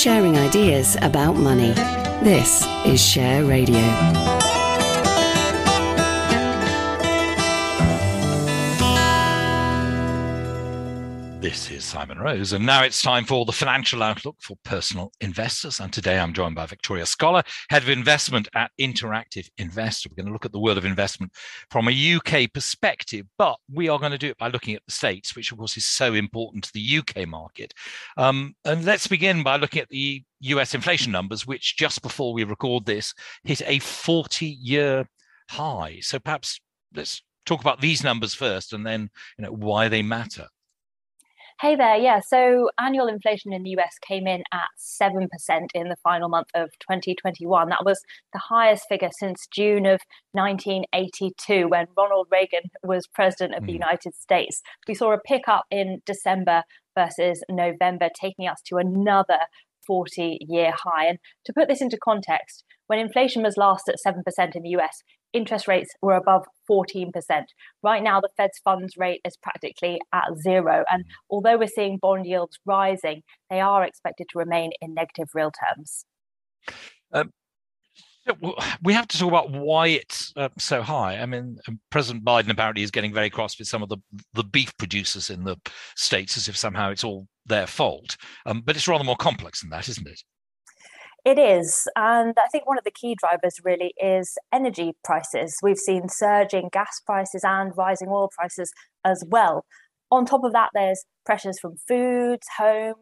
sharing ideas about money. This is Share Radio. This is Simon Rose, and now it's time for the financial outlook for personal investors. And today I'm joined by Victoria Scholar, head of investment at Interactive Investor. We're going to look at the world of investment from a UK perspective, but we are going to do it by looking at the States, which of course is so important to the UK market. Um, and let's begin by looking at the US inflation numbers, which just before we record this hit a 40 year high. So perhaps let's talk about these numbers first and then you know why they matter. Hey there, yeah. So annual inflation in the US came in at 7% in the final month of 2021. That was the highest figure since June of 1982 when Ronald Reagan was president of the hmm. United States. We saw a pickup in December versus November, taking us to another 40 year high. And to put this into context, when inflation was last at 7% in the US, interest rates were above 14%. Right now, the Fed's funds rate is practically at zero. And although we're seeing bond yields rising, they are expected to remain in negative real terms. Um, we have to talk about why it's uh, so high. I mean, um, President Biden apparently is getting very cross with some of the, the beef producers in the states as if somehow it's all their fault. Um, but it's rather more complex than that, isn't it? It is. And I think one of the key drivers really is energy prices. We've seen surging gas prices and rising oil prices as well. On top of that, there's pressures from foods, home,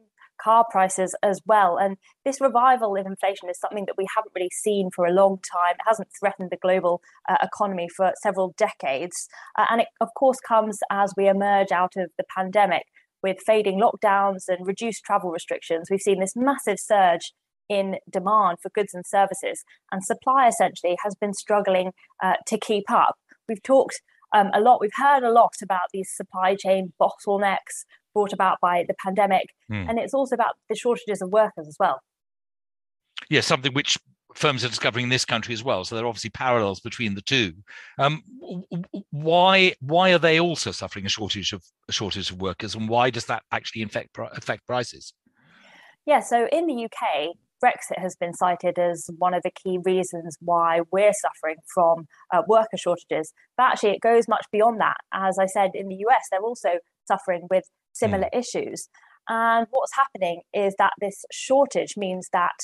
car prices as well. And this revival of inflation is something that we haven't really seen for a long time. It hasn't threatened the global uh, economy for several decades. Uh, and it, of course, comes as we emerge out of the pandemic with fading lockdowns and reduced travel restrictions. We've seen this massive surge in demand for goods and services, and supply essentially has been struggling uh, to keep up. We've talked um, a lot, we've heard a lot about these supply chain bottlenecks brought about by the pandemic, mm. and it's also about the shortages of workers as well. Yeah, something which firms are discovering in this country as well. So there are obviously parallels between the two. Um, why why are they also suffering a shortage of a shortage of workers, and why does that actually affect affect prices? Yeah, so in the UK, Brexit has been cited as one of the key reasons why we're suffering from uh, worker shortages. But actually, it goes much beyond that. As I said, in the US, they're also suffering with similar mm. issues. And what's happening is that this shortage means that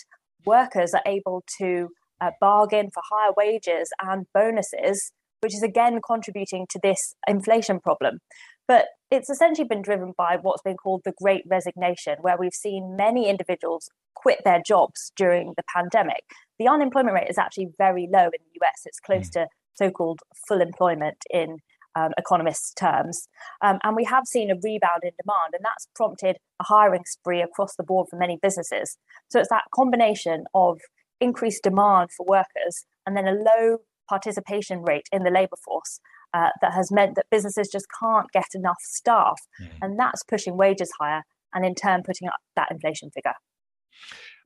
workers are able to uh, bargain for higher wages and bonuses, which is again contributing to this inflation problem. But it's essentially been driven by what's been called the great resignation, where we've seen many individuals quit their jobs during the pandemic. The unemployment rate is actually very low in the US. It's close mm. to so called full employment in um, economists' terms. Um, and we have seen a rebound in demand, and that's prompted a hiring spree across the board for many businesses. So it's that combination of increased demand for workers and then a low participation rate in the labour force uh, that has meant that businesses just can't get enough staff. Mm. And that's pushing wages higher and in turn putting up that inflation figure.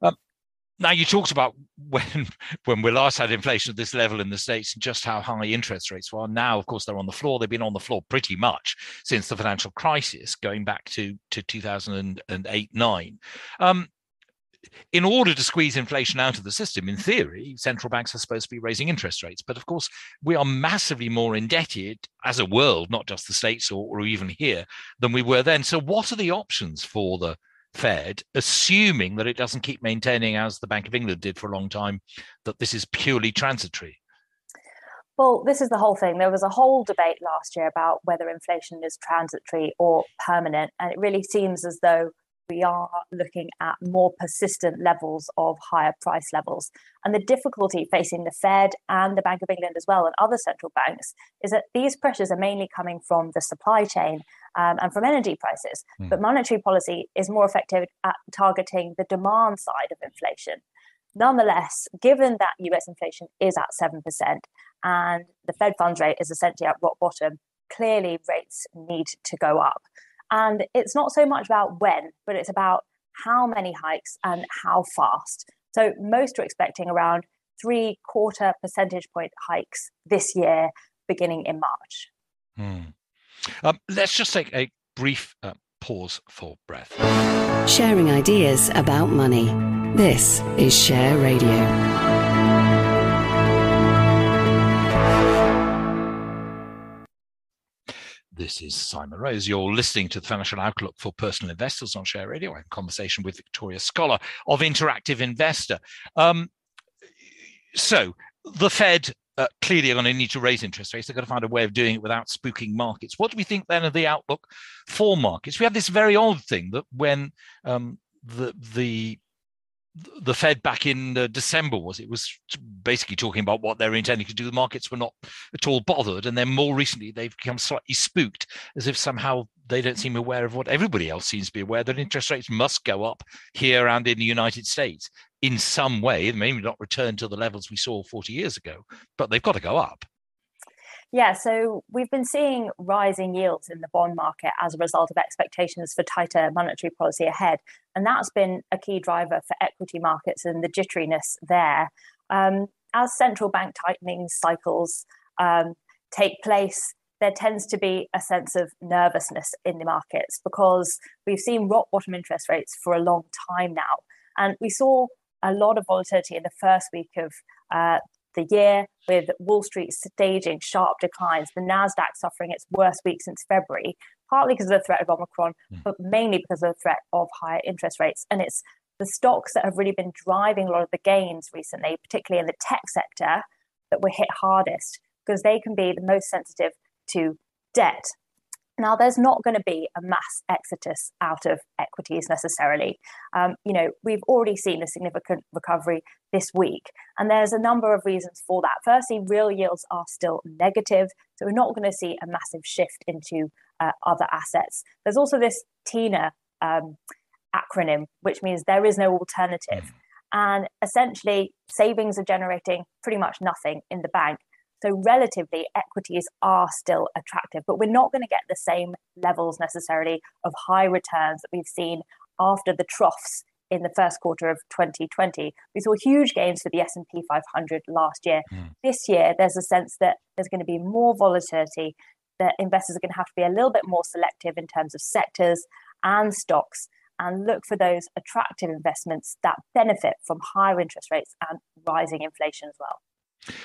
Um, now you talked about when when we last had inflation at this level in the states and just how high interest rates were. Now, of course, they're on the floor. They've been on the floor pretty much since the financial crisis, going back to to 2008 nine. Um, in order to squeeze inflation out of the system, in theory, central banks are supposed to be raising interest rates. But of course, we are massively more indebted as a world, not just the states or, or even here, than we were then. So, what are the options for the Fed, assuming that it doesn't keep maintaining, as the Bank of England did for a long time, that this is purely transitory? Well, this is the whole thing. There was a whole debate last year about whether inflation is transitory or permanent. And it really seems as though we are looking at more persistent levels of higher price levels. And the difficulty facing the Fed and the Bank of England as well and other central banks is that these pressures are mainly coming from the supply chain um, and from energy prices. Mm. But monetary policy is more effective at targeting the demand side of inflation. Nonetheless, given that US inflation is at 7% and the Fed funds rate is essentially at rock bottom, clearly rates need to go up. And it's not so much about when, but it's about how many hikes and how fast. So most are expecting around three quarter percentage point hikes this year, beginning in March. Hmm. Um, let's just take a brief uh, pause for breath. Sharing ideas about money. This is Share Radio. This is Simon Rose. You're listening to the Financial Outlook for Personal Investors on Share Radio. I'm in conversation with Victoria Scholar of Interactive Investor. Um, so, the Fed uh, clearly are going to need to raise interest rates. They're going to find a way of doing it without spooking markets. What do we think then of the outlook for markets? We have this very odd thing that when um, the the the Fed back in uh, December was it was basically talking about what they're intending to do. The markets were not at all bothered, and then more recently they've become slightly spooked, as if somehow they don't seem aware of what everybody else seems to be aware that interest rates must go up here and in the United States in some way. Maybe not return to the levels we saw 40 years ago, but they've got to go up. Yeah, so we've been seeing rising yields in the bond market as a result of expectations for tighter monetary policy ahead. And that's been a key driver for equity markets and the jitteriness there. Um, as central bank tightening cycles um, take place, there tends to be a sense of nervousness in the markets because we've seen rock bottom interest rates for a long time now. And we saw a lot of volatility in the first week of uh, the year, with Wall Street staging sharp declines, the Nasdaq suffering its worst week since February, partly because of the threat of Omicron, mm. but mainly because of the threat of higher interest rates. And it's the stocks that have really been driving a lot of the gains recently, particularly in the tech sector, that were hit hardest because they can be the most sensitive to debt now, there's not going to be a mass exodus out of equities necessarily. Um, you know, we've already seen a significant recovery this week, and there's a number of reasons for that. Firstly, real yields are still negative, so we're not going to see a massive shift into uh, other assets. There's also this TINA um, acronym, which means there is no alternative. Hmm. And essentially, savings are generating pretty much nothing in the bank. So, relatively, equities are still attractive, but we're not going to get the same levels necessarily of high returns that we've seen after the troughs in the first quarter of 2020. We saw huge gains for the S&P 500 last year. Mm. This year, there's a sense that there's going to be more volatility, that investors are going to have to be a little bit more selective in terms of sectors and stocks and look for those attractive investments that benefit from higher interest rates and rising inflation as well.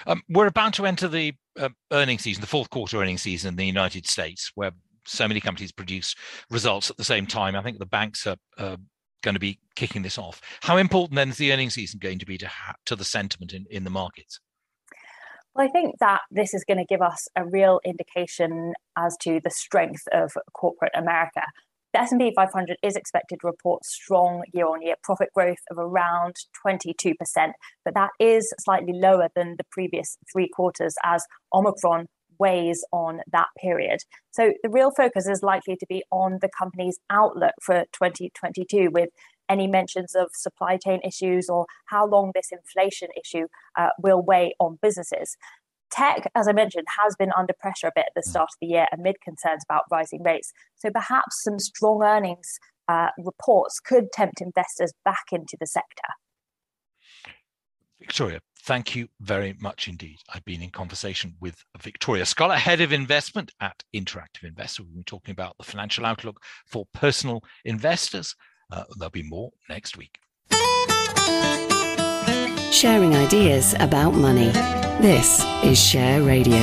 Um, we're about to enter the uh, earnings season, the fourth quarter earnings season in the United States, where so many companies produce results at the same time. I think the banks are uh, going to be kicking this off. How important then is the earnings season going to be to ha- to the sentiment in, in the markets? Well, I think that this is going to give us a real indication as to the strength of corporate America. The S&P 500 is expected to report strong year-on-year profit growth of around 22%, but that is slightly lower than the previous three quarters as Omicron weighs on that period. So the real focus is likely to be on the company's outlook for 2022 with any mentions of supply chain issues or how long this inflation issue uh, will weigh on businesses. Tech, as I mentioned, has been under pressure a bit at the start of the year amid concerns about rising rates. So perhaps some strong earnings uh, reports could tempt investors back into the sector. Victoria, thank you very much indeed. I've been in conversation with Victoria Scholar, head of investment at Interactive Investor. We've been talking about the financial outlook for personal investors. Uh, there'll be more next week. Sharing ideas about money. This is Share Radio.